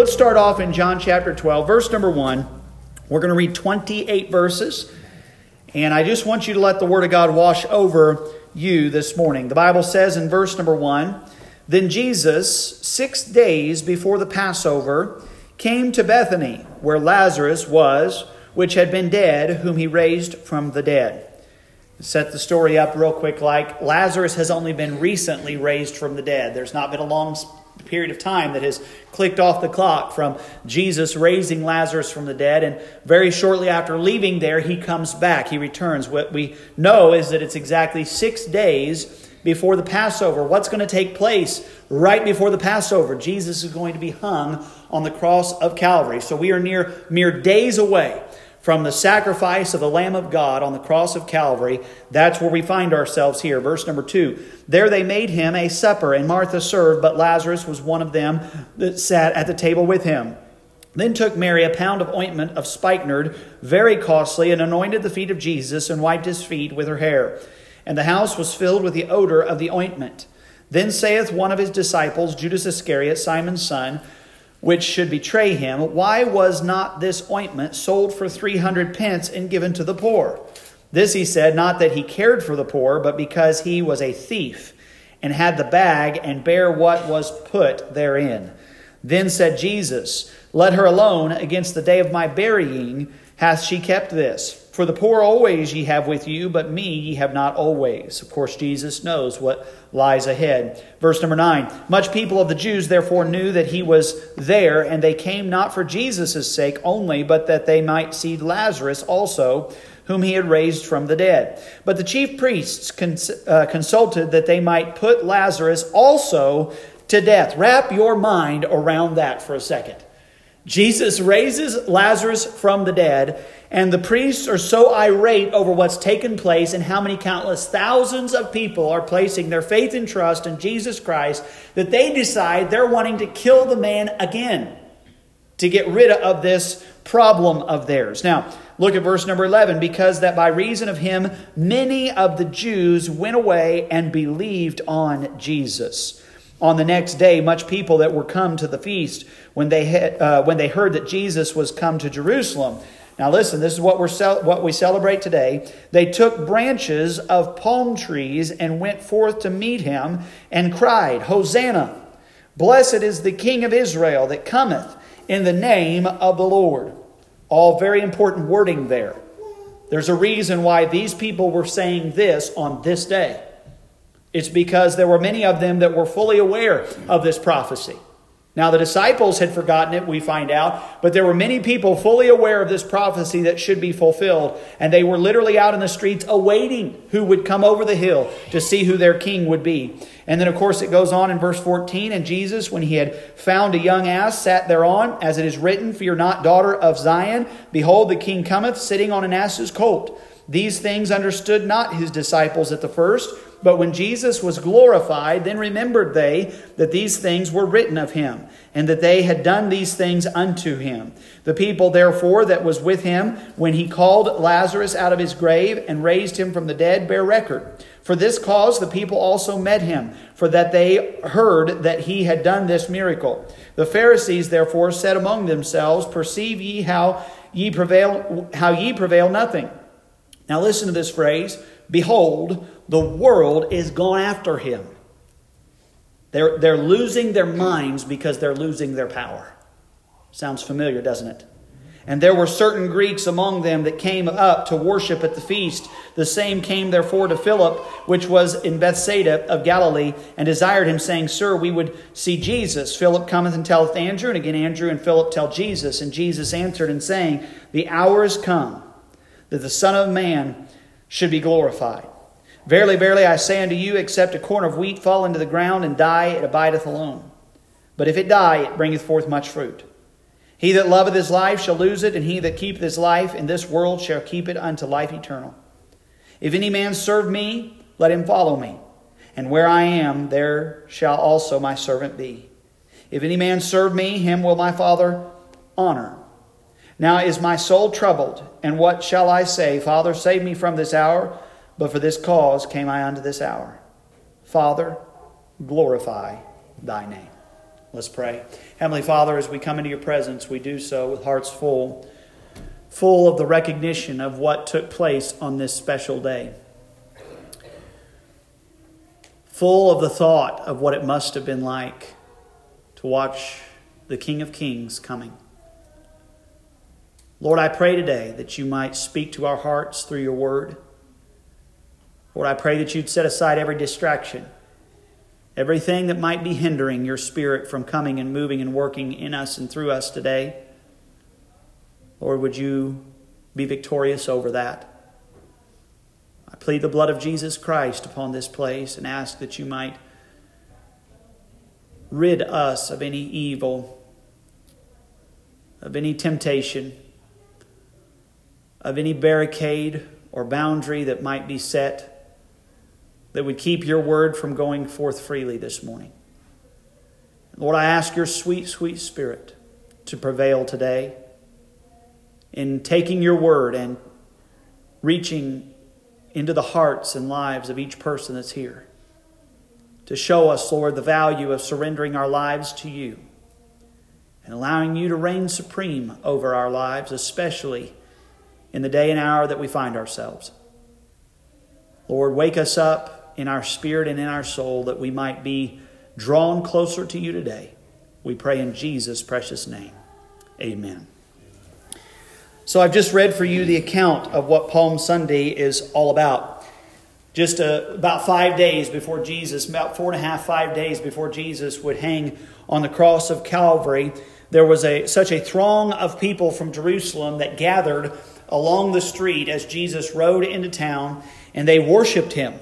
Let's start off in John chapter 12, verse number 1. We're going to read 28 verses, and I just want you to let the Word of God wash over you this morning. The Bible says in verse number 1 Then Jesus, six days before the Passover, came to Bethany, where Lazarus was, which had been dead, whom he raised from the dead. Set the story up real quick like Lazarus has only been recently raised from the dead. There's not been a long period of time that has clicked off the clock from Jesus raising Lazarus from the dead. And very shortly after leaving there, he comes back. He returns. What we know is that it's exactly six days before the Passover. What's going to take place right before the Passover? Jesus is going to be hung on the cross of Calvary. So we are near mere days away from the sacrifice of the Lamb of God on the cross of Calvary. That's where we find ourselves here. Verse number two. There they made him a supper, and Martha served, but Lazarus was one of them that sat at the table with him. Then took Mary a pound of ointment of spikenard, very costly, and anointed the feet of Jesus, and wiped his feet with her hair. And the house was filled with the odor of the ointment. Then saith one of his disciples, Judas Iscariot, Simon's son, which should betray him, Why was not this ointment sold for three hundred pence and given to the poor? This he said, not that he cared for the poor, but because he was a thief, and had the bag, and bare what was put therein. Then said Jesus, Let her alone, against the day of my burying hath she kept this. For the poor always ye have with you, but me ye have not always. Of course, Jesus knows what lies ahead. Verse number nine Much people of the Jews therefore knew that he was there, and they came not for Jesus' sake only, but that they might see Lazarus also, whom he had raised from the dead. But the chief priests cons- uh, consulted that they might put Lazarus also to death. Wrap your mind around that for a second. Jesus raises Lazarus from the dead, and the priests are so irate over what's taken place and how many countless thousands of people are placing their faith and trust in Jesus Christ that they decide they're wanting to kill the man again to get rid of this problem of theirs. Now, look at verse number 11. Because that by reason of him, many of the Jews went away and believed on Jesus. On the next day, much people that were come to the feast when they, had, uh, when they heard that Jesus was come to Jerusalem. Now, listen, this is what, we're what we celebrate today. They took branches of palm trees and went forth to meet him and cried, Hosanna! Blessed is the King of Israel that cometh in the name of the Lord. All very important wording there. There's a reason why these people were saying this on this day. It's because there were many of them that were fully aware of this prophecy. Now, the disciples had forgotten it, we find out, but there were many people fully aware of this prophecy that should be fulfilled, and they were literally out in the streets awaiting who would come over the hill to see who their king would be. And then, of course, it goes on in verse 14 And Jesus, when he had found a young ass, sat thereon, as it is written, Fear not, daughter of Zion. Behold, the king cometh, sitting on an ass's colt. These things understood not his disciples at the first. But when Jesus was glorified, then remembered they that these things were written of him, and that they had done these things unto him. The people, therefore, that was with him when he called Lazarus out of his grave and raised him from the dead, bear record. For this cause the people also met him, for that they heard that he had done this miracle. The Pharisees, therefore, said among themselves, Perceive ye how ye prevail, how ye prevail nothing. Now listen to this phrase Behold, the world is gone after him. They're, they're losing their minds because they're losing their power. Sounds familiar, doesn't it? And there were certain Greeks among them that came up to worship at the feast. The same came therefore to Philip, which was in Bethsaida of Galilee, and desired him, saying, Sir, we would see Jesus. Philip cometh and telleth Andrew, and again Andrew and Philip tell Jesus. And Jesus answered and saying, The hour is come that the Son of Man should be glorified. Verily, verily, I say unto you, except a corn of wheat fall into the ground and die, it abideth alone. But if it die, it bringeth forth much fruit. He that loveth his life shall lose it, and he that keepeth his life in this world shall keep it unto life eternal. If any man serve me, let him follow me. And where I am, there shall also my servant be. If any man serve me, him will my Father honor. Now is my soul troubled, and what shall I say? Father, save me from this hour, but for this cause came I unto this hour. Father, glorify thy name. Let's pray. Heavenly Father, as we come into your presence, we do so with hearts full, full of the recognition of what took place on this special day, full of the thought of what it must have been like to watch the King of Kings coming. Lord, I pray today that you might speak to our hearts through your word. Lord, I pray that you'd set aside every distraction everything that might be hindering your spirit from coming and moving and working in us and through us today. Lord, would you be victorious over that? I plead the blood of Jesus Christ upon this place and ask that you might rid us of any evil, of any temptation, of any barricade or boundary that might be set that would keep your word from going forth freely this morning. Lord, I ask your sweet, sweet spirit to prevail today in taking your word and reaching into the hearts and lives of each person that's here. To show us, Lord, the value of surrendering our lives to you and allowing you to reign supreme over our lives, especially in the day and hour that we find ourselves. Lord, wake us up in our spirit and in our soul that we might be drawn closer to you today. We pray in Jesus' precious name. Amen. So I've just read for you the account of what Palm Sunday is all about. Just uh, about five days before Jesus, about four and a half, five days before Jesus would hang on the cross of Calvary, there was a, such a throng of people from Jerusalem that gathered along the street as Jesus rode into town, and they worshiped him.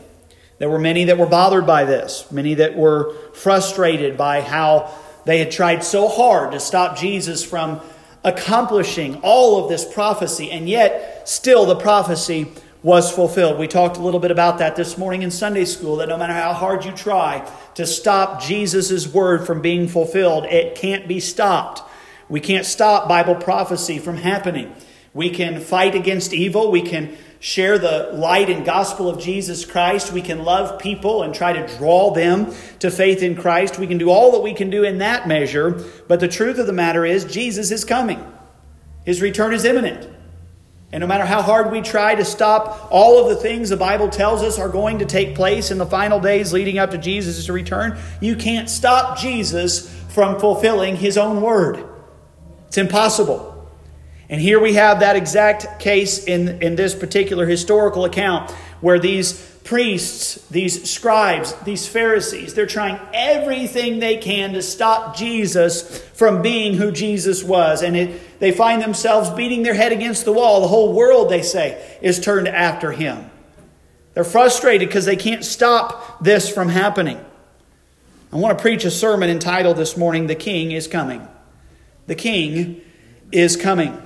There were many that were bothered by this, many that were frustrated by how they had tried so hard to stop Jesus from accomplishing all of this prophecy, and yet still the prophecy was fulfilled. We talked a little bit about that this morning in Sunday school that no matter how hard you try to stop Jesus' word from being fulfilled, it can't be stopped. We can't stop Bible prophecy from happening. We can fight against evil. We can share the light and gospel of Jesus Christ. We can love people and try to draw them to faith in Christ. We can do all that we can do in that measure. But the truth of the matter is, Jesus is coming, His return is imminent. And no matter how hard we try to stop all of the things the Bible tells us are going to take place in the final days leading up to Jesus' return, you can't stop Jesus from fulfilling His own word. It's impossible. And here we have that exact case in, in this particular historical account where these priests, these scribes, these Pharisees, they're trying everything they can to stop Jesus from being who Jesus was. And it, they find themselves beating their head against the wall. The whole world, they say, is turned after him. They're frustrated because they can't stop this from happening. I want to preach a sermon entitled this morning, The King is Coming. The King is Coming.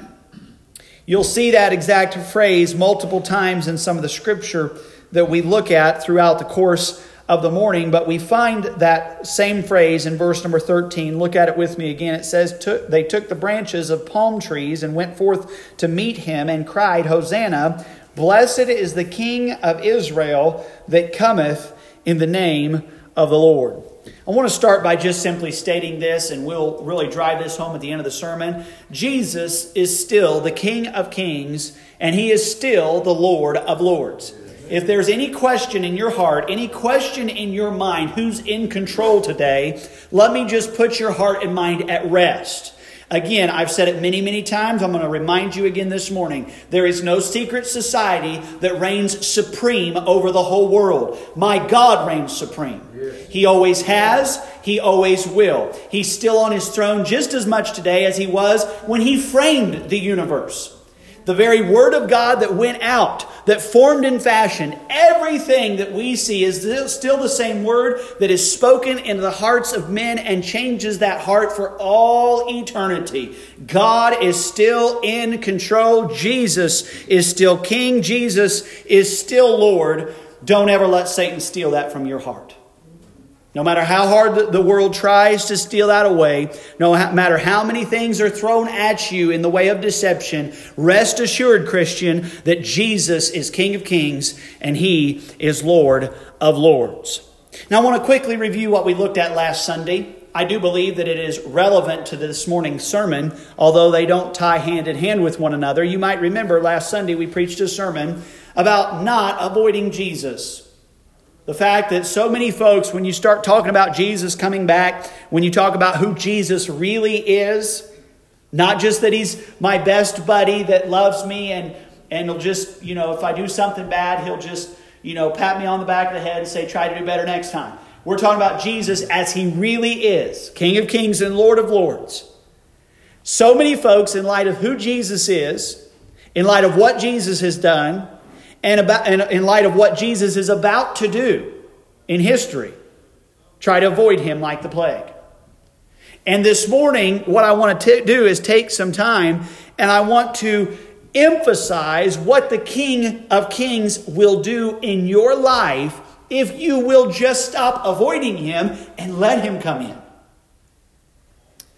You'll see that exact phrase multiple times in some of the scripture that we look at throughout the course of the morning, but we find that same phrase in verse number 13. Look at it with me again. It says, They took the branches of palm trees and went forth to meet him and cried, Hosanna! Blessed is the King of Israel that cometh in the name of the Lord. I want to start by just simply stating this, and we'll really drive this home at the end of the sermon. Jesus is still the King of Kings, and He is still the Lord of Lords. If there's any question in your heart, any question in your mind, who's in control today, let me just put your heart and mind at rest. Again, I've said it many, many times. I'm going to remind you again this morning. There is no secret society that reigns supreme over the whole world. My God reigns supreme. He always has. He always will. He's still on his throne just as much today as he was when he framed the universe. The very word of God that went out, that formed and fashioned, everything that we see is still the same word that is spoken into the hearts of men and changes that heart for all eternity. God is still in control. Jesus is still King. Jesus is still Lord. Don't ever let Satan steal that from your heart. No matter how hard the world tries to steal that away, no matter how many things are thrown at you in the way of deception, rest assured, Christian, that Jesus is King of Kings and He is Lord of Lords. Now, I want to quickly review what we looked at last Sunday. I do believe that it is relevant to this morning's sermon, although they don't tie hand in hand with one another. You might remember last Sunday we preached a sermon about not avoiding Jesus. The fact that so many folks, when you start talking about Jesus coming back, when you talk about who Jesus really is, not just that he's my best buddy that loves me and, and he'll just, you know, if I do something bad, he'll just, you know, pat me on the back of the head and say, try to do better next time. We're talking about Jesus as he really is King of kings and Lord of lords. So many folks, in light of who Jesus is, in light of what Jesus has done, and, about, and in light of what Jesus is about to do in history, try to avoid him like the plague. And this morning, what I want to do is take some time and I want to emphasize what the King of Kings will do in your life if you will just stop avoiding him and let him come in.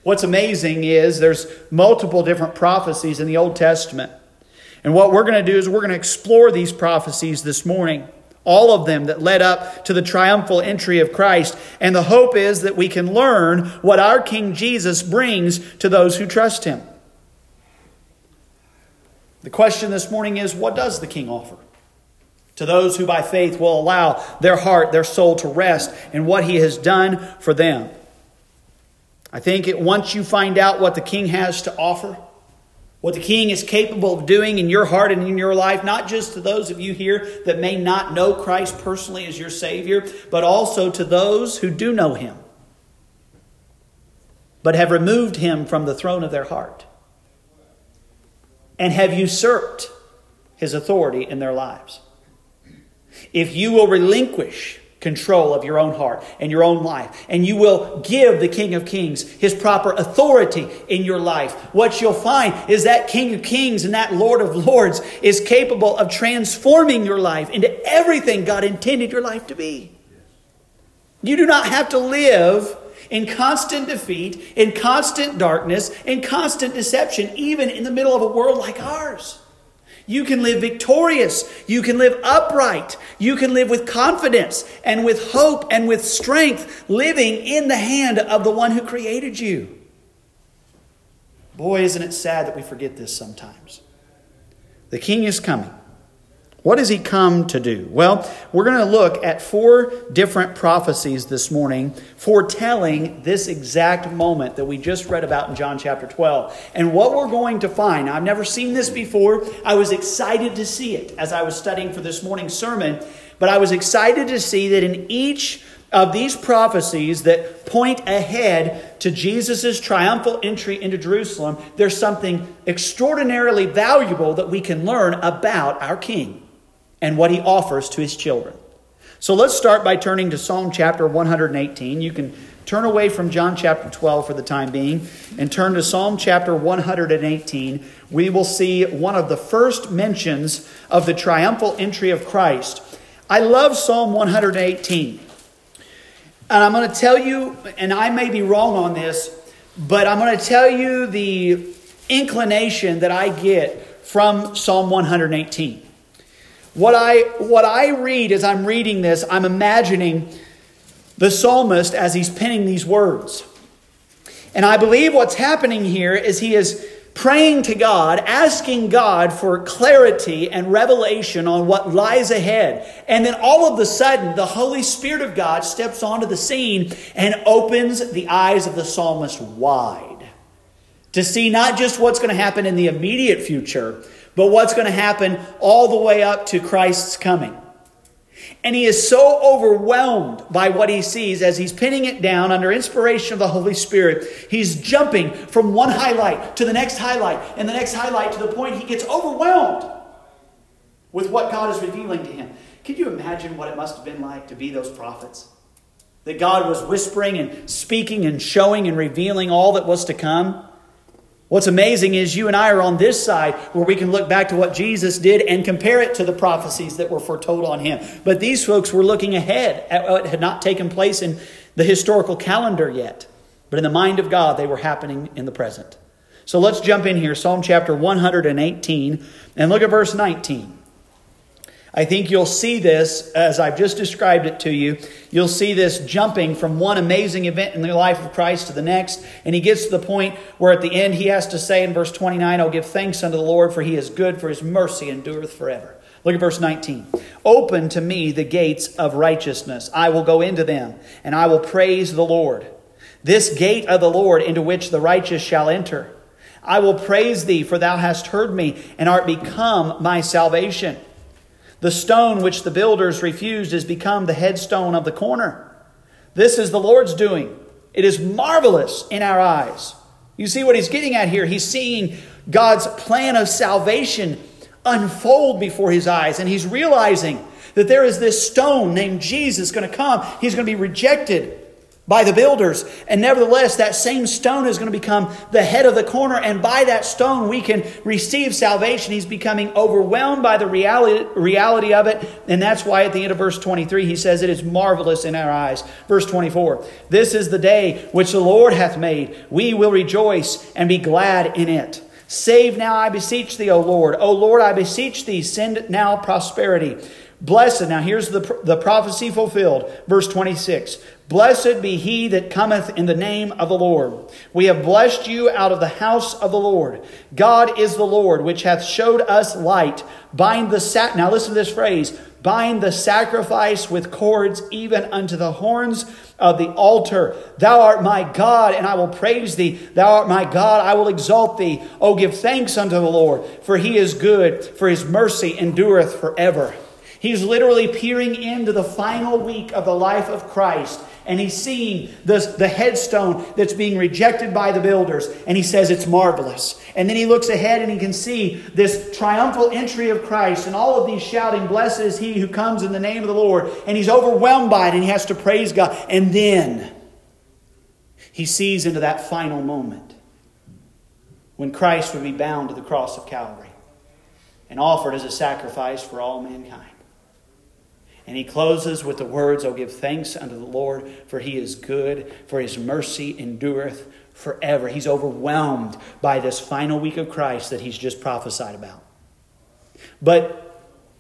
What's amazing is there's multiple different prophecies in the Old Testament. And what we're going to do is we're going to explore these prophecies this morning, all of them that led up to the triumphal entry of Christ. And the hope is that we can learn what our King Jesus brings to those who trust him. The question this morning is what does the King offer? To those who by faith will allow their heart, their soul to rest in what he has done for them. I think it, once you find out what the King has to offer, what the King is capable of doing in your heart and in your life, not just to those of you here that may not know Christ personally as your Savior, but also to those who do know Him, but have removed Him from the throne of their heart and have usurped His authority in their lives. If you will relinquish control of your own heart and your own life. And you will give the King of Kings his proper authority in your life. What you'll find is that King of Kings and that Lord of Lords is capable of transforming your life into everything God intended your life to be. You do not have to live in constant defeat, in constant darkness, in constant deception, even in the middle of a world like ours. You can live victorious. You can live upright. You can live with confidence and with hope and with strength, living in the hand of the one who created you. Boy, isn't it sad that we forget this sometimes. The king is coming. What does he come to do? Well, we're going to look at four different prophecies this morning foretelling this exact moment that we just read about in John chapter 12. And what we're going to find, I've never seen this before. I was excited to see it as I was studying for this morning's sermon, but I was excited to see that in each of these prophecies that point ahead to Jesus' triumphal entry into Jerusalem, there's something extraordinarily valuable that we can learn about our King and what he offers to his children. So let's start by turning to Psalm chapter 118. You can turn away from John chapter 12 for the time being and turn to Psalm chapter 118. We will see one of the first mentions of the triumphal entry of Christ. I love Psalm 118. And I'm going to tell you, and I may be wrong on this, but I'm going to tell you the inclination that I get from Psalm 118. What I, what I read as I'm reading this, I'm imagining the psalmist as he's penning these words. And I believe what's happening here is he is praying to God, asking God for clarity and revelation on what lies ahead. And then all of a sudden, the Holy Spirit of God steps onto the scene and opens the eyes of the psalmist wide to see not just what's going to happen in the immediate future, but what's going to happen all the way up to Christ's coming. And he is so overwhelmed by what he sees as he's pinning it down under inspiration of the Holy Spirit. He's jumping from one highlight to the next highlight and the next highlight to the point he gets overwhelmed with what God is revealing to him. Can you imagine what it must have been like to be those prophets? That God was whispering and speaking and showing and revealing all that was to come. What's amazing is you and I are on this side where we can look back to what Jesus did and compare it to the prophecies that were foretold on him. But these folks were looking ahead at what had not taken place in the historical calendar yet. But in the mind of God, they were happening in the present. So let's jump in here, Psalm chapter 118, and look at verse 19. I think you'll see this as I've just described it to you. You'll see this jumping from one amazing event in the life of Christ to the next. And he gets to the point where at the end he has to say in verse 29, I'll give thanks unto the Lord, for he is good, for his mercy endureth forever. Look at verse 19. Open to me the gates of righteousness. I will go into them, and I will praise the Lord. This gate of the Lord into which the righteous shall enter. I will praise thee, for thou hast heard me, and art become my salvation. The stone which the builders refused has become the headstone of the corner. This is the Lord's doing. It is marvelous in our eyes. You see what he's getting at here? He's seeing God's plan of salvation unfold before his eyes, and he's realizing that there is this stone named Jesus going to come. He's going to be rejected by the builders. And nevertheless, that same stone is going to become the head of the corner. And by that stone, we can receive salvation. He's becoming overwhelmed by the reality, reality of it. And that's why at the end of verse 23, he says, It is marvelous in our eyes. Verse 24, This is the day which the Lord hath made. We will rejoice and be glad in it. Save now, I beseech thee, O Lord. O Lord, I beseech thee, send now prosperity. Blessed, now here's the, the prophecy fulfilled. Verse 26 Blessed be he that cometh in the name of the Lord. We have blessed you out of the house of the Lord. God is the Lord, which hath showed us light. Bind the sac. Now listen to this phrase. Bind the sacrifice with cords, even unto the horns of the altar. Thou art my God, and I will praise thee. Thou art my God, I will exalt thee. Oh, give thanks unto the Lord, for he is good, for his mercy endureth forever. He's literally peering into the final week of the life of Christ and he's seeing the, the headstone that's being rejected by the builders, and he says it's marvelous. And then he looks ahead and he can see this triumphal entry of Christ, and all of these shouting, Blessed is he who comes in the name of the Lord. And he's overwhelmed by it, and he has to praise God. And then he sees into that final moment when Christ would be bound to the cross of Calvary and offered as a sacrifice for all mankind. And he closes with the words, Oh, give thanks unto the Lord, for he is good, for his mercy endureth forever. He's overwhelmed by this final week of Christ that he's just prophesied about. But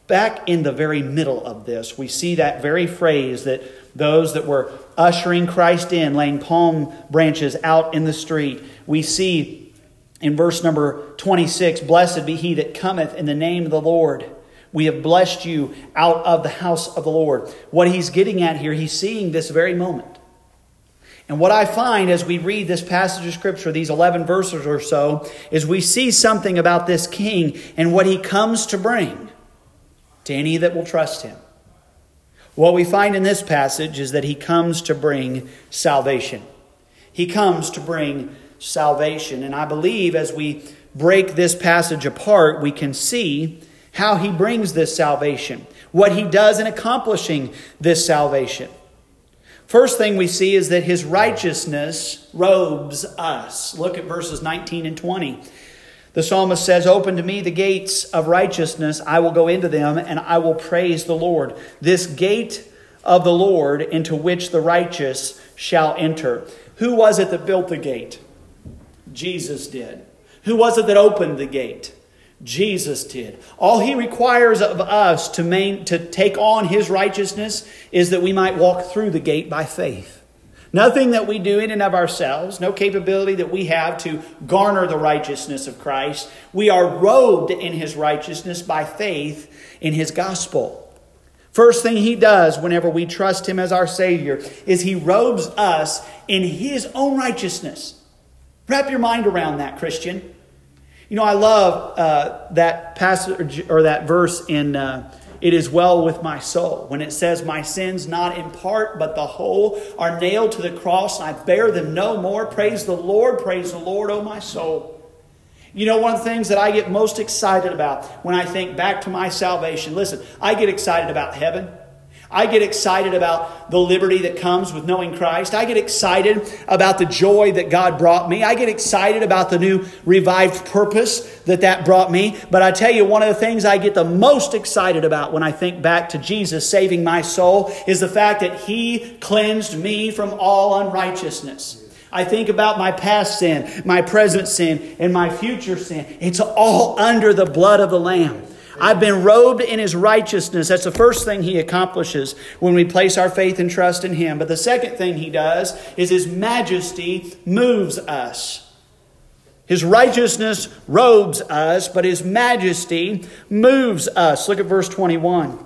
back in the very middle of this, we see that very phrase that those that were ushering Christ in, laying palm branches out in the street, we see in verse number 26 Blessed be he that cometh in the name of the Lord. We have blessed you out of the house of the Lord. What he's getting at here, he's seeing this very moment. And what I find as we read this passage of Scripture, these 11 verses or so, is we see something about this king and what he comes to bring to any that will trust him. What we find in this passage is that he comes to bring salvation. He comes to bring salvation. And I believe as we break this passage apart, we can see how he brings this salvation, what he does in accomplishing this salvation. First thing we see is that his righteousness robes us. Look at verses 19 and 20. The psalmist says, Open to me the gates of righteousness, I will go into them, and I will praise the Lord. This gate of the Lord into which the righteous shall enter. Who was it that built the gate? Jesus did. Who was it that opened the gate? Jesus did. All he requires of us to, main, to take on his righteousness is that we might walk through the gate by faith. Nothing that we do in and of ourselves, no capability that we have to garner the righteousness of Christ. We are robed in his righteousness by faith in his gospel. First thing he does whenever we trust him as our Savior is he robes us in his own righteousness. Wrap your mind around that, Christian. You know, I love uh, that passage or that verse in uh, It Is Well With My Soul when it says, My sins, not in part, but the whole, are nailed to the cross. I bear them no more. Praise the Lord, praise the Lord, O my soul. You know, one of the things that I get most excited about when I think back to my salvation, listen, I get excited about heaven. I get excited about the liberty that comes with knowing Christ. I get excited about the joy that God brought me. I get excited about the new revived purpose that that brought me. But I tell you, one of the things I get the most excited about when I think back to Jesus saving my soul is the fact that He cleansed me from all unrighteousness. I think about my past sin, my present sin, and my future sin. It's all under the blood of the Lamb. I've been robed in his righteousness. That's the first thing he accomplishes when we place our faith and trust in him. But the second thing he does is his majesty moves us. His righteousness robes us, but his majesty moves us. Look at verse 21.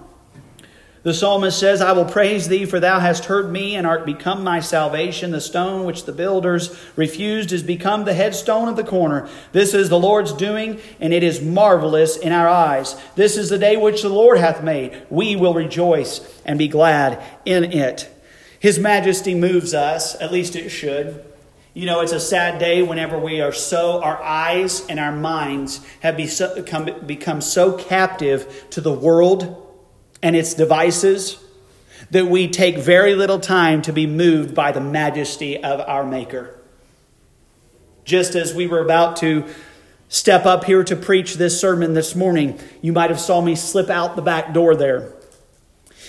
The psalmist says, I will praise thee, for thou hast heard me and art become my salvation. The stone which the builders refused is become the headstone of the corner. This is the Lord's doing, and it is marvelous in our eyes. This is the day which the Lord hath made. We will rejoice and be glad in it. His majesty moves us, at least it should. You know, it's a sad day whenever we are so, our eyes and our minds have become, become so captive to the world and its devices that we take very little time to be moved by the majesty of our Maker. Just as we were about to step up here to preach this sermon this morning, you might have saw me slip out the back door there.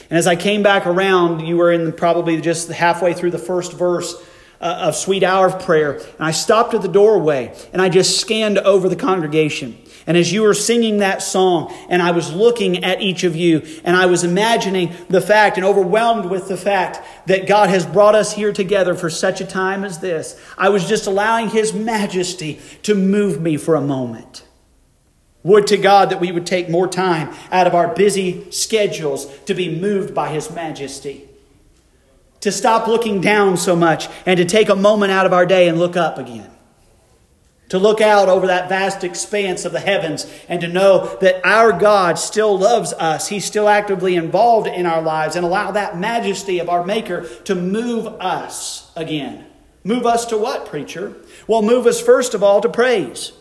And as I came back around, you were in probably just halfway through the first verse uh, of Sweet Hour of Prayer. And I stopped at the doorway and I just scanned over the congregation. And as you were singing that song, and I was looking at each of you, and I was imagining the fact and overwhelmed with the fact that God has brought us here together for such a time as this, I was just allowing His majesty to move me for a moment. Would to God that we would take more time out of our busy schedules to be moved by His majesty. To stop looking down so much and to take a moment out of our day and look up again to look out over that vast expanse of the heavens and to know that our God still loves us. He's still actively involved in our lives and allow that majesty of our Maker to move us again. Move us to what, preacher? Well, move us first of all to praise.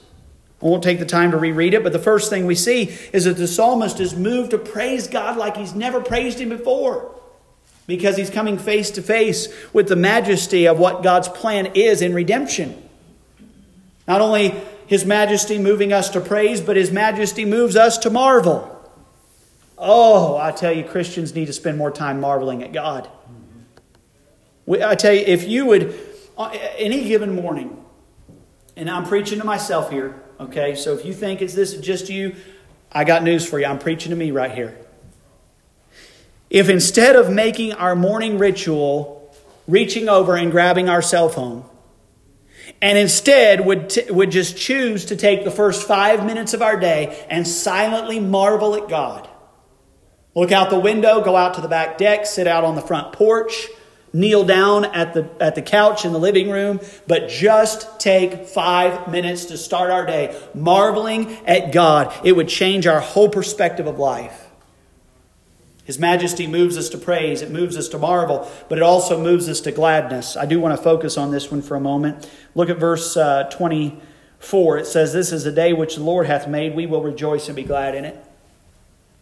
I won't take the time to reread it, but the first thing we see is that the psalmist is moved to praise God like he's never praised him before because he's coming face to face with the majesty of what God's plan is in redemption. Not only His Majesty moving us to praise, but His Majesty moves us to marvel. Oh, I tell you, Christians need to spend more time marveling at God. I tell you, if you would, uh, any given morning, and I'm preaching to myself here, okay? So if you think it's this just you, I got news for you. I'm preaching to me right here. If instead of making our morning ritual reaching over and grabbing our cell phone, and instead would, t- would just choose to take the first five minutes of our day and silently marvel at God. Look out the window, go out to the back deck, sit out on the front porch, kneel down at the, at the couch in the living room, but just take five minutes to start our day marveling at God. It would change our whole perspective of life. His majesty moves us to praise, it moves us to marvel, but it also moves us to gladness. I do want to focus on this one for a moment. Look at verse uh, 24. It says, This is a day which the Lord hath made. We will rejoice and be glad in it.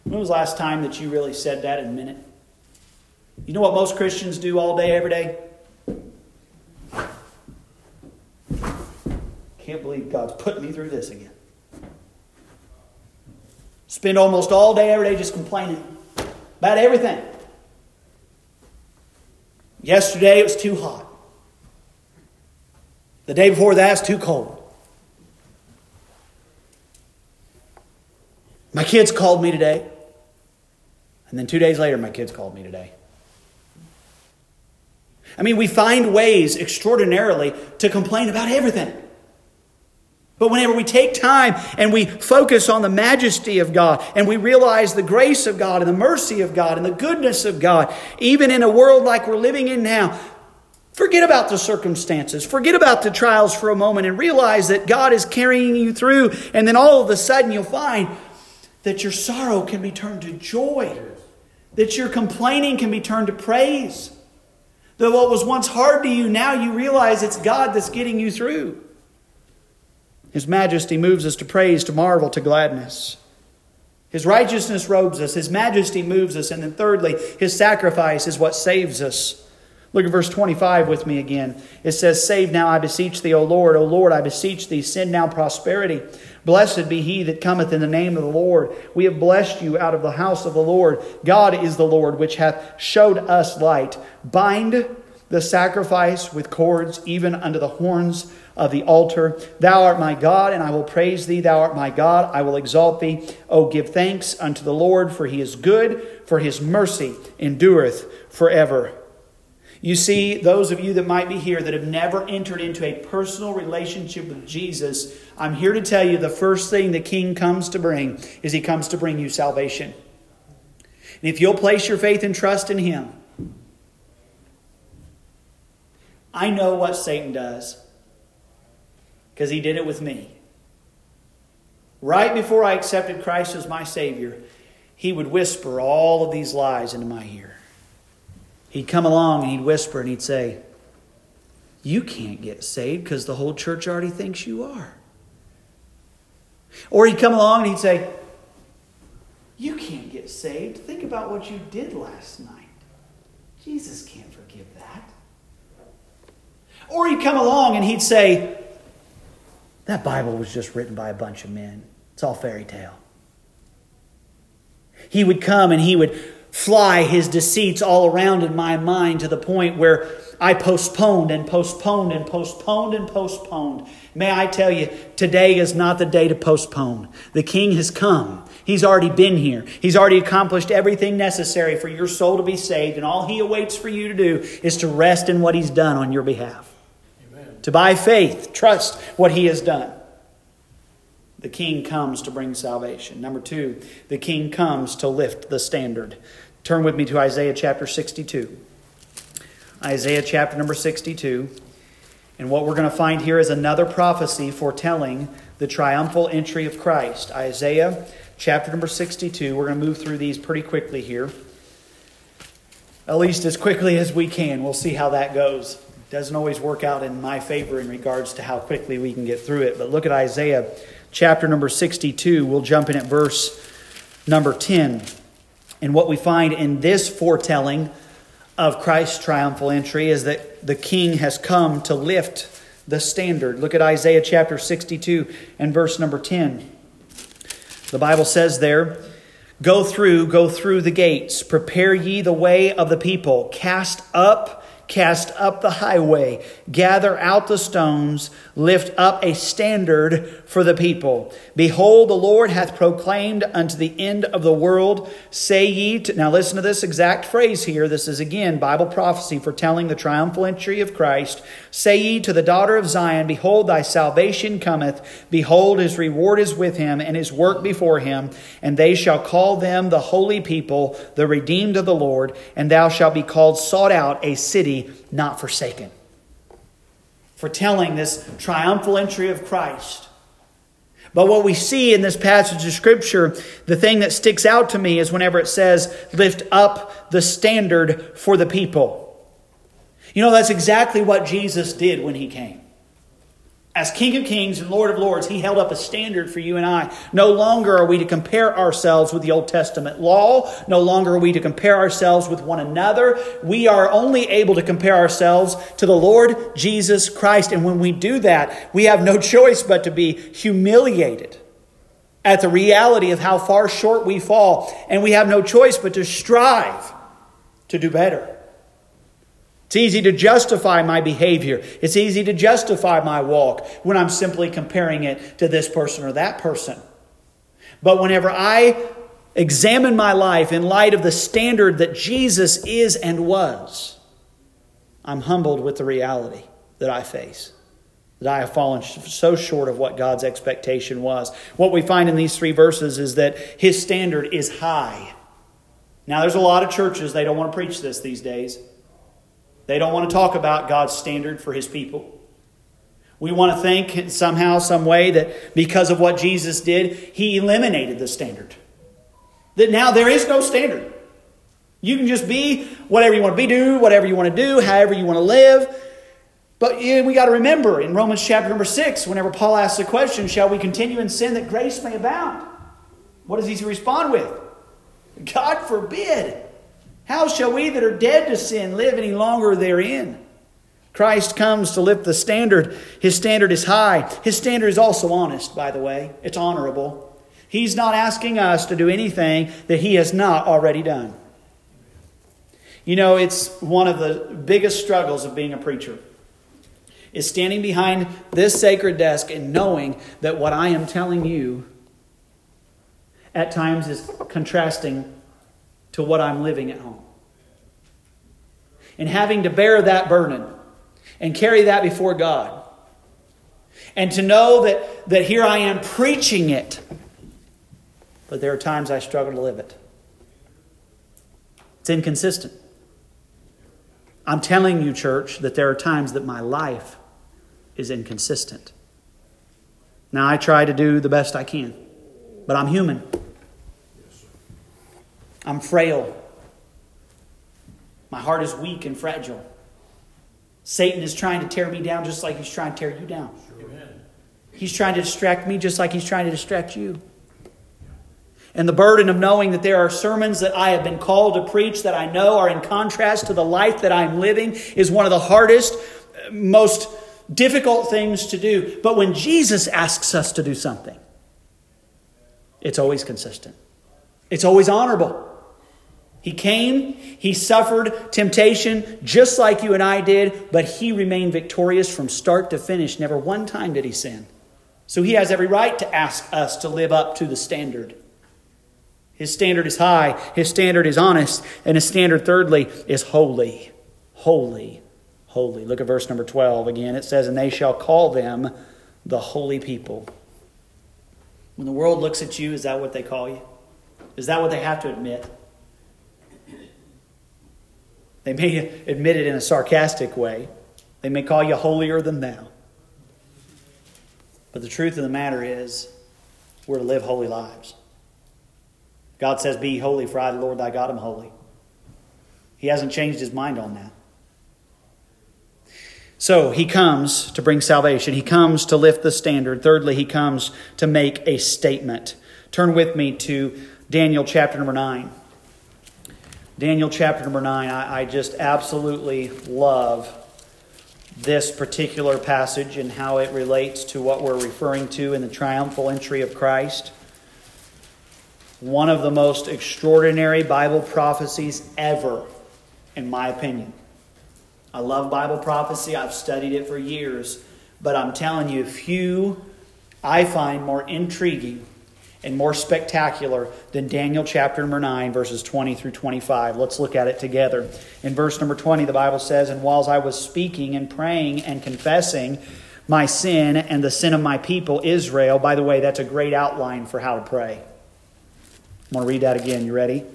When was the last time that you really said that in a minute? You know what most Christians do all day, every day? Can't believe God's putting me through this again. Spend almost all day, every day just complaining about everything. Yesterday it was too hot. The day before that it's too cold. My kids called me today. And then two days later, my kids called me today. I mean, we find ways extraordinarily to complain about everything. But whenever we take time and we focus on the majesty of God and we realize the grace of God and the mercy of God and the goodness of God, even in a world like we're living in now, forget about the circumstances, forget about the trials for a moment and realize that God is carrying you through. And then all of a sudden you'll find that your sorrow can be turned to joy, that your complaining can be turned to praise. That what was once hard to you, now you realize it's God that's getting you through. His majesty moves us to praise, to marvel, to gladness. His righteousness robes us. His majesty moves us. And then, thirdly, his sacrifice is what saves us. Look at verse 25 with me again. It says, Save now, I beseech thee, O Lord. O Lord, I beseech thee, send now prosperity. Blessed be he that cometh in the name of the Lord. We have blessed you out of the house of the Lord. God is the Lord, which hath showed us light. Bind the sacrifice with cords, even unto the horns of the altar. Thou art my God, and I will praise thee. Thou art my God, I will exalt thee. O give thanks unto the Lord, for he is good, for his mercy endureth forever. You see, those of you that might be here that have never entered into a personal relationship with Jesus, I'm here to tell you the first thing the King comes to bring is he comes to bring you salvation. And if you'll place your faith and trust in him, I know what Satan does because he did it with me. Right before I accepted Christ as my Savior, he would whisper all of these lies into my ear. He'd come along and he'd whisper and he'd say, You can't get saved because the whole church already thinks you are. Or he'd come along and he'd say, You can't get saved. Think about what you did last night. Jesus can't forgive that. Or he'd come along and he'd say, That Bible was just written by a bunch of men. It's all fairy tale. He would come and he would fly his deceits all around in my mind to the point where I postponed and postponed and postponed and postponed. May I tell you, today is not the day to postpone. The King has come. He's already been here. He's already accomplished everything necessary for your soul to be saved, and all He awaits for you to do is to rest in what He's done on your behalf. To by faith trust what He has done. The King comes to bring salvation. Number two, the King comes to lift the standard. Turn with me to Isaiah chapter 62. Isaiah chapter number 62. And what we're going to find here is another prophecy foretelling the triumphal entry of Christ. Isaiah chapter number 62. We're going to move through these pretty quickly here. At least as quickly as we can. We'll see how that goes. Doesn't always work out in my favor in regards to how quickly we can get through it. But look at Isaiah chapter number 62. We'll jump in at verse number 10. And what we find in this foretelling of Christ's triumphal entry is that the king has come to lift the standard. Look at Isaiah chapter 62 and verse number 10. The Bible says there, Go through, go through the gates, prepare ye the way of the people, cast up Cast up the highway, gather out the stones, lift up a standard for the people. Behold, the Lord hath proclaimed unto the end of the world, say ye to, now listen to this exact phrase here. This is again Bible prophecy foretelling the triumphal entry of Christ. Say ye to the daughter of Zion, Behold, thy salvation cometh. Behold, his reward is with him, and his work before him. And they shall call them the holy people, the redeemed of the Lord, and thou shalt be called sought out, a city not forsaken. Foretelling this triumphal entry of Christ. But what we see in this passage of Scripture, the thing that sticks out to me is whenever it says, lift up the standard for the people. You know, that's exactly what Jesus did when he came. As King of Kings and Lord of Lords, He held up a standard for you and I. No longer are we to compare ourselves with the Old Testament law. No longer are we to compare ourselves with one another. We are only able to compare ourselves to the Lord Jesus Christ. And when we do that, we have no choice but to be humiliated at the reality of how far short we fall. And we have no choice but to strive to do better. It's easy to justify my behavior. It's easy to justify my walk when I'm simply comparing it to this person or that person. But whenever I examine my life in light of the standard that Jesus is and was, I'm humbled with the reality that I face. That I have fallen so short of what God's expectation was. What we find in these three verses is that His standard is high. Now, there's a lot of churches, they don't want to preach this these days. They don't want to talk about God's standard for his people. We want to think somehow, some way that because of what Jesus did, he eliminated the standard. That now there is no standard. You can just be whatever you want to be, do whatever you want to do, however you want to live. But we got to remember in Romans chapter number 6, whenever Paul asks the question, Shall we continue in sin that grace may abound? What does he respond with? God forbid. How shall we that are dead to sin live any longer therein? Christ comes to lift the standard. His standard is high. His standard is also honest, by the way. It's honorable. He's not asking us to do anything that He has not already done. You know, it's one of the biggest struggles of being a preacher is standing behind this sacred desk and knowing that what I am telling you at times is contrasting to what I'm living at home. And having to bear that burden and carry that before God. And to know that, that here I am preaching it, but there are times I struggle to live it. It's inconsistent. I'm telling you, church, that there are times that my life is inconsistent. Now, I try to do the best I can, but I'm human. I'm frail. My heart is weak and fragile. Satan is trying to tear me down just like he's trying to tear you down. He's trying to distract me just like he's trying to distract you. And the burden of knowing that there are sermons that I have been called to preach that I know are in contrast to the life that I'm living is one of the hardest, most difficult things to do. But when Jesus asks us to do something, it's always consistent, it's always honorable. He came, he suffered temptation just like you and I did, but he remained victorious from start to finish. Never one time did he sin. So he has every right to ask us to live up to the standard. His standard is high, his standard is honest, and his standard, thirdly, is holy. Holy, holy. Look at verse number 12 again. It says, And they shall call them the holy people. When the world looks at you, is that what they call you? Is that what they have to admit? They may admit it in a sarcastic way. They may call you holier than thou. But the truth of the matter is, we're to live holy lives. God says, Be holy, for I, the Lord thy God, am holy. He hasn't changed his mind on that. So he comes to bring salvation. He comes to lift the standard. Thirdly, he comes to make a statement. Turn with me to Daniel chapter number 9. Daniel chapter number 9. I, I just absolutely love this particular passage and how it relates to what we're referring to in the triumphal entry of Christ one of the most extraordinary Bible prophecies ever, in my opinion. I love Bible prophecy, I've studied it for years, but I'm telling you, few I find more intriguing and more spectacular than Daniel chapter number 9, verses 20 through 25. Let's look at it together. In verse number 20, the Bible says, And whilst I was speaking and praying and confessing my sin and the sin of my people Israel, by the way, that's a great outline for how to pray. I'm going to read that again. You ready?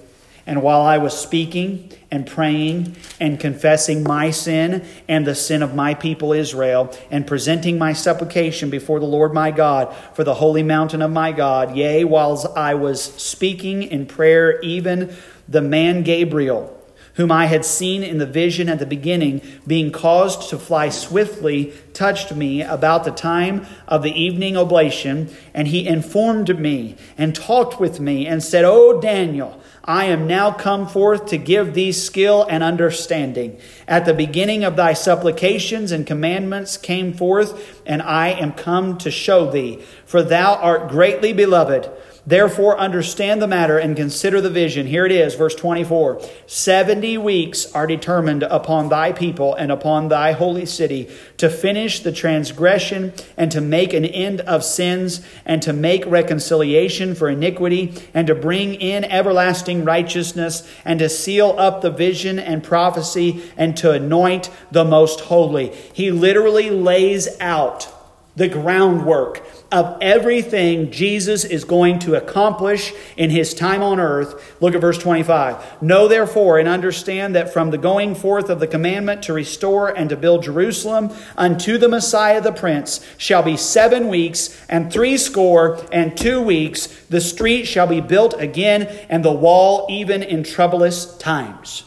And while I was speaking and praying and confessing my sin and the sin of my people Israel, and presenting my supplication before the Lord my God for the holy mountain of my God, yea, whilst I was speaking in prayer, even the man Gabriel, whom I had seen in the vision at the beginning, being caused to fly swiftly, touched me about the time of the evening oblation, and he informed me and talked with me and said, O Daniel, I am now come forth to give thee skill and understanding. At the beginning of thy supplications and commandments came forth, and I am come to show thee. For thou art greatly beloved. Therefore, understand the matter and consider the vision. Here it is, verse 24. Seventy weeks are determined upon thy people and upon thy holy city to finish the transgression and to make an end of sins and to make reconciliation for iniquity and to bring in everlasting righteousness and to seal up the vision and prophecy and to anoint the most holy. He literally lays out the groundwork of everything Jesus is going to accomplish in his time on earth. Look at verse 25. Know therefore and understand that from the going forth of the commandment to restore and to build Jerusalem unto the Messiah the Prince shall be seven weeks and three score and two weeks. The street shall be built again and the wall even in troublous times.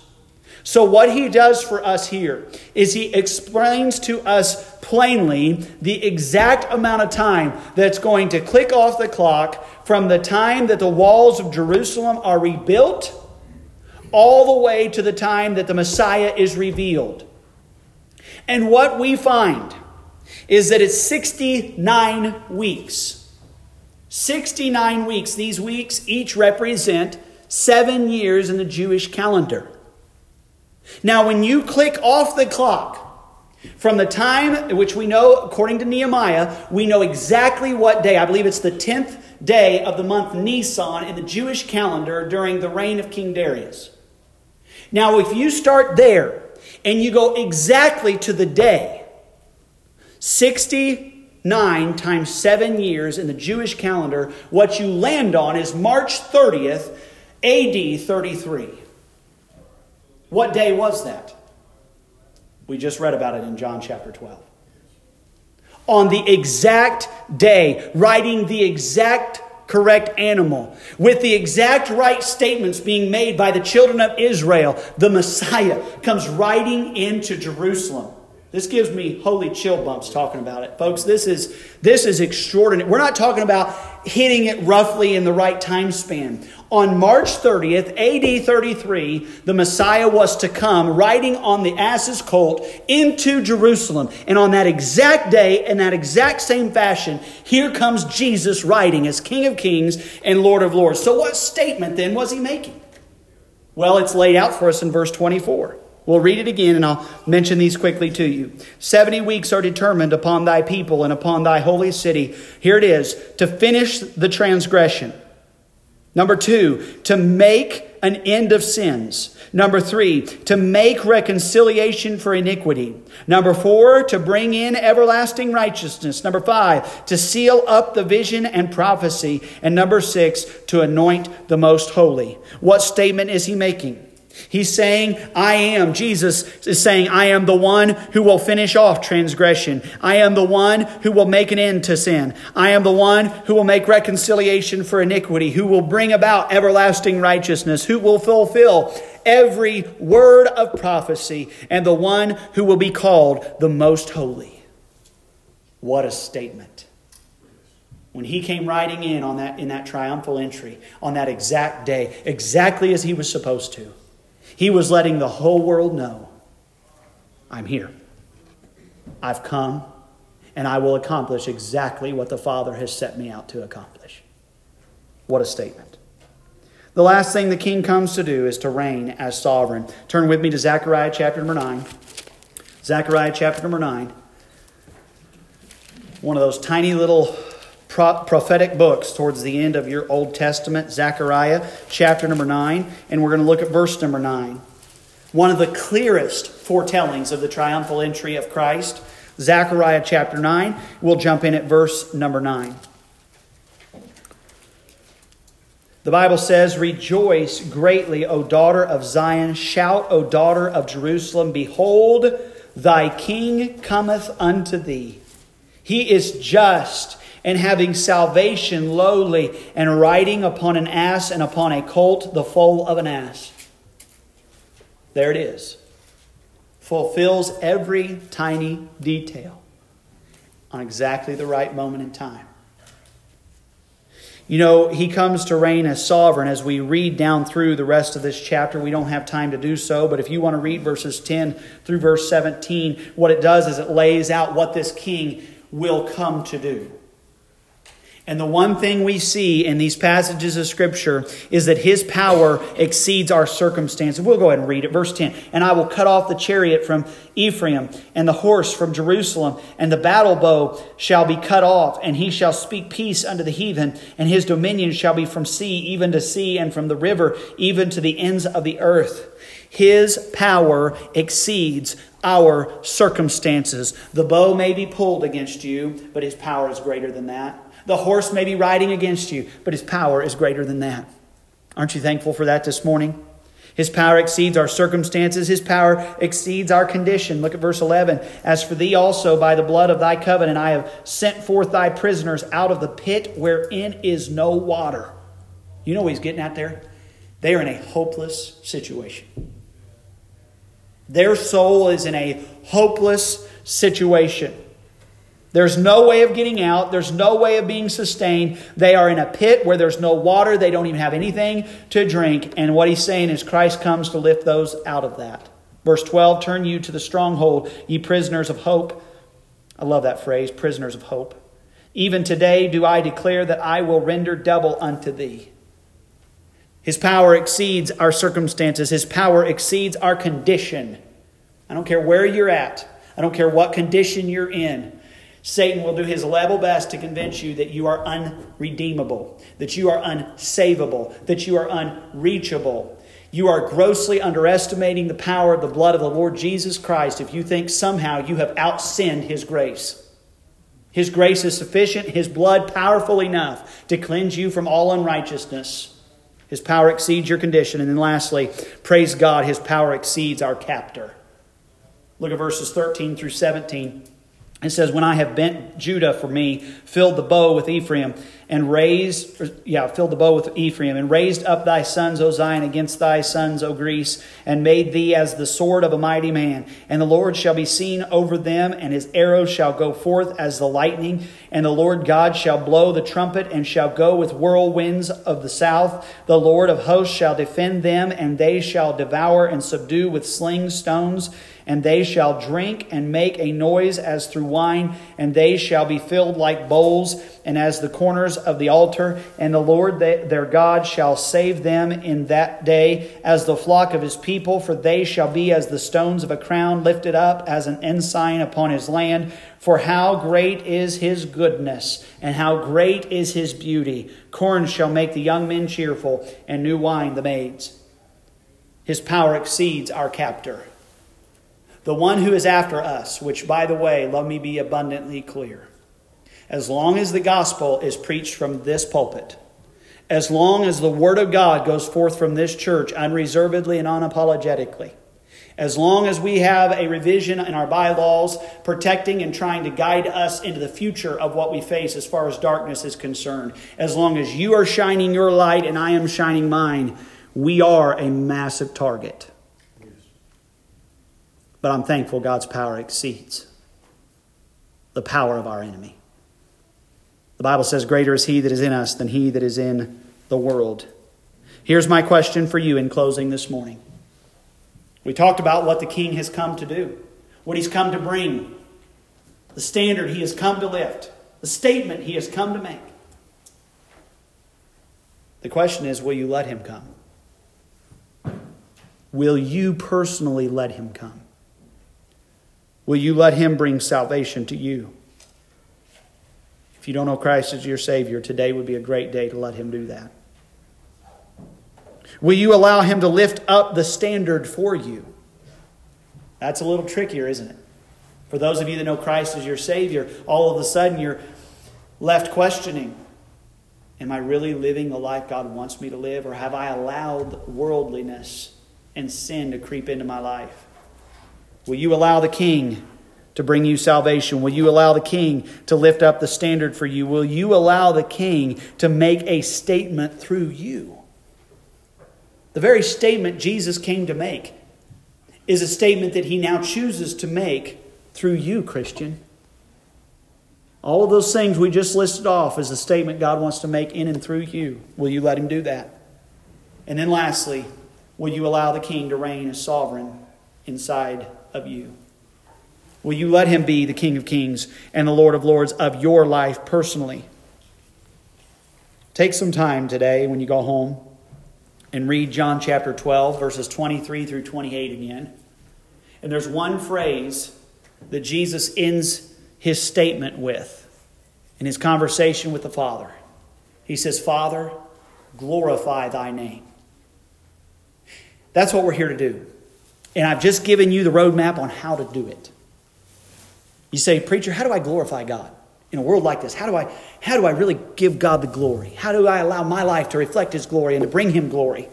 So, what he does for us here is he explains to us plainly the exact amount of time that's going to click off the clock from the time that the walls of Jerusalem are rebuilt all the way to the time that the Messiah is revealed. And what we find is that it's 69 weeks. 69 weeks. These weeks each represent seven years in the Jewish calendar. Now, when you click off the clock From the time which we know, according to Nehemiah, we know exactly what day. I believe it's the 10th day of the month Nisan in the Jewish calendar during the reign of King Darius. Now, if you start there and you go exactly to the day, 69 times 7 years in the Jewish calendar, what you land on is March 30th, AD 33. What day was that? We just read about it in John chapter 12. On the exact day, riding the exact correct animal, with the exact right statements being made by the children of Israel, the Messiah comes riding into Jerusalem. This gives me holy chill bumps talking about it. Folks, this is this is extraordinary. We're not talking about hitting it roughly in the right time span. On March 30th, AD 33, the Messiah was to come riding on the ass's colt into Jerusalem. And on that exact day, in that exact same fashion, here comes Jesus riding as King of Kings and Lord of Lords. So, what statement then was he making? Well, it's laid out for us in verse 24. We'll read it again and I'll mention these quickly to you. 70 weeks are determined upon thy people and upon thy holy city. Here it is to finish the transgression. Number two, to make an end of sins. Number three, to make reconciliation for iniquity. Number four, to bring in everlasting righteousness. Number five, to seal up the vision and prophecy. And number six, to anoint the most holy. What statement is he making? He's saying, I am. Jesus is saying, I am the one who will finish off transgression. I am the one who will make an end to sin. I am the one who will make reconciliation for iniquity, who will bring about everlasting righteousness, who will fulfill every word of prophecy, and the one who will be called the most holy. What a statement. When he came riding in on that in that triumphal entry on that exact day, exactly as he was supposed to. He was letting the whole world know I'm here. I've come, and I will accomplish exactly what the Father has set me out to accomplish. What a statement. The last thing the king comes to do is to reign as sovereign. Turn with me to Zechariah chapter number 9. Zechariah chapter number 9. One of those tiny little prophetic books towards the end of your Old Testament, Zechariah chapter number 9, and we're going to look at verse number 9. One of the clearest foretellings of the triumphal entry of Christ, Zechariah chapter 9. We'll jump in at verse number 9. The Bible says, Rejoice greatly, O daughter of Zion. Shout, O daughter of Jerusalem. Behold, thy king cometh unto thee. He is just and having salvation lowly, and riding upon an ass and upon a colt, the foal of an ass. There it is. Fulfills every tiny detail on exactly the right moment in time. You know, he comes to reign as sovereign as we read down through the rest of this chapter. We don't have time to do so, but if you want to read verses 10 through verse 17, what it does is it lays out what this king will come to do. And the one thing we see in these passages of Scripture is that His power exceeds our circumstances. We'll go ahead and read it. Verse 10 And I will cut off the chariot from Ephraim, and the horse from Jerusalem, and the battle bow shall be cut off, and he shall speak peace unto the heathen, and his dominion shall be from sea even to sea, and from the river even to the ends of the earth. His power exceeds our circumstances. The bow may be pulled against you, but His power is greater than that. The horse may be riding against you, but his power is greater than that. Aren't you thankful for that this morning? His power exceeds our circumstances. His power exceeds our condition. Look at verse 11. As for thee also, by the blood of thy covenant, I have sent forth thy prisoners out of the pit wherein is no water. You know what he's getting at there? They are in a hopeless situation. Their soul is in a hopeless situation. There's no way of getting out. There's no way of being sustained. They are in a pit where there's no water. They don't even have anything to drink. And what he's saying is Christ comes to lift those out of that. Verse 12 Turn you to the stronghold, ye prisoners of hope. I love that phrase, prisoners of hope. Even today do I declare that I will render double unto thee. His power exceeds our circumstances, His power exceeds our condition. I don't care where you're at. I don't care what condition you're in. Satan will do his level best to convince you that you are unredeemable, that you are unsavable, that you are unreachable. You are grossly underestimating the power of the blood of the Lord Jesus Christ if you think somehow you have outsinned his grace. His grace is sufficient, His blood powerful enough to cleanse you from all unrighteousness. His power exceeds your condition. And then lastly, praise God, His power exceeds our captor. Look at verses 13 through 17. It says, When I have bent Judah for me, filled the bow with Ephraim, and raised, yeah, filled the bow with Ephraim, and raised up thy sons, O Zion, against thy sons, O Greece, and made thee as the sword of a mighty man. And the Lord shall be seen over them, and his arrows shall go forth as the lightning. And the Lord God shall blow the trumpet, and shall go with whirlwinds of the south. The Lord of hosts shall defend them, and they shall devour and subdue with sling stones and they shall drink and make a noise as through wine, and they shall be filled like bowls, and as the corners of the altar. And the Lord their God shall save them in that day as the flock of his people, for they shall be as the stones of a crown lifted up as an ensign upon his land. For how great is his goodness, and how great is his beauty! Corn shall make the young men cheerful, and new wine the maids. His power exceeds our captor the one who is after us, which, by the way, let me be abundantly clear. As long as the gospel is preached from this pulpit, as long as the word of God goes forth from this church unreservedly and unapologetically, as long as we have a revision in our bylaws protecting and trying to guide us into the future of what we face as far as darkness is concerned, as long as you are shining your light and I am shining mine, we are a massive target. But I'm thankful God's power exceeds the power of our enemy. The Bible says, Greater is he that is in us than he that is in the world. Here's my question for you in closing this morning. We talked about what the king has come to do, what he's come to bring, the standard he has come to lift, the statement he has come to make. The question is will you let him come? Will you personally let him come? Will you let Him bring salvation to you? If you don't know Christ as your Savior, today would be a great day to let Him do that. Will you allow Him to lift up the standard for you? That's a little trickier, isn't it? For those of you that know Christ as your Savior, all of a sudden you're left questioning Am I really living the life God wants me to live, or have I allowed worldliness and sin to creep into my life? Will you allow the King to bring you salvation? Will you allow the King to lift up the standard for you? Will you allow the King to make a statement through you? The very statement Jesus came to make is a statement that he now chooses to make through you, Christian. All of those things we just listed off is a statement God wants to make in and through you. Will you let him do that? And then lastly, will you allow the king to reign as sovereign inside of you? Will you let him be the King of Kings and the Lord of Lords of your life personally? Take some time today when you go home and read John chapter 12, verses 23 through 28 again. And there's one phrase that Jesus ends his statement with in his conversation with the Father. He says, Father, glorify thy name. That's what we're here to do. And I've just given you the roadmap on how to do it. You say, Preacher, how do I glorify God? In a world like this, how do I how do I really give God the glory? How do I allow my life to reflect his glory and to bring him glory?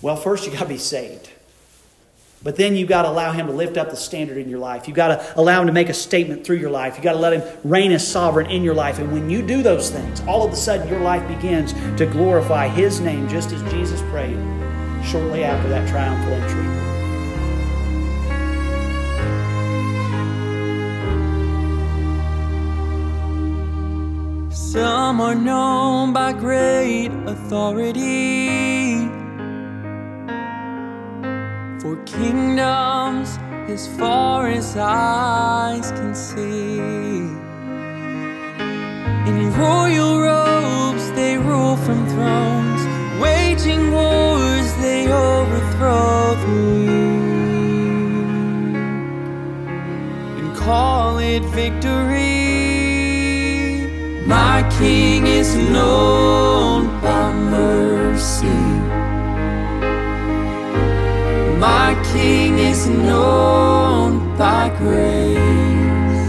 Well, first you got to be saved. But then you've got to allow him to lift up the standard in your life. You've got to allow him to make a statement through your life. You've got to let him reign as sovereign in your life. And when you do those things, all of a sudden your life begins to glorify his name just as Jesus prayed shortly after that triumphal entry. Some are known by great authority. For kingdoms as far as eyes can see. In royal robes they rule from thrones, waging wars they overthrow the weak. and call it victory. My King is known by mercy. My King is known by grace.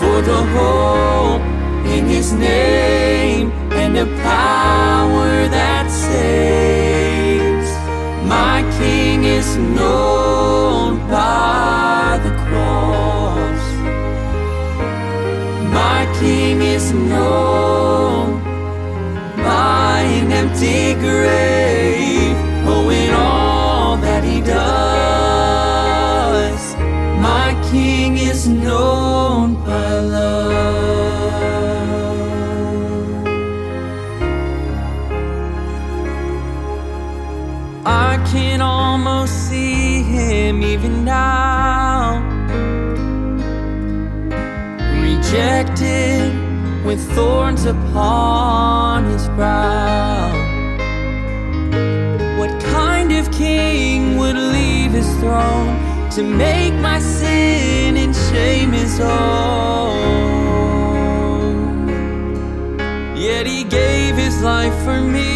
For the hope in His name and the power that saves. My King is known by My King is known by an empty grave. Oh, in all that He does, my King is known with thorns upon his brow. What kind of king would leave his throne to make my sin and shame his own? Yet he gave his life for me.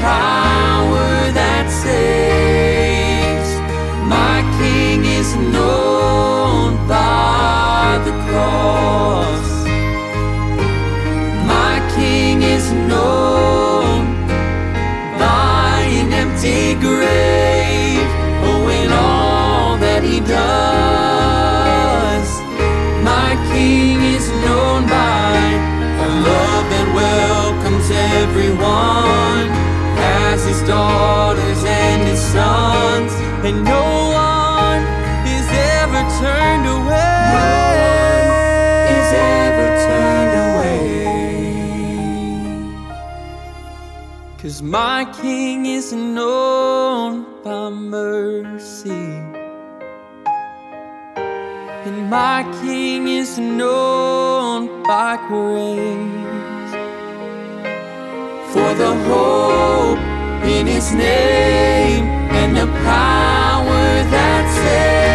And and no one is ever turned away. No one is ever turned away. Cause my king is known by mercy. And my king is known by grace. For the hope in his name and the power yeah.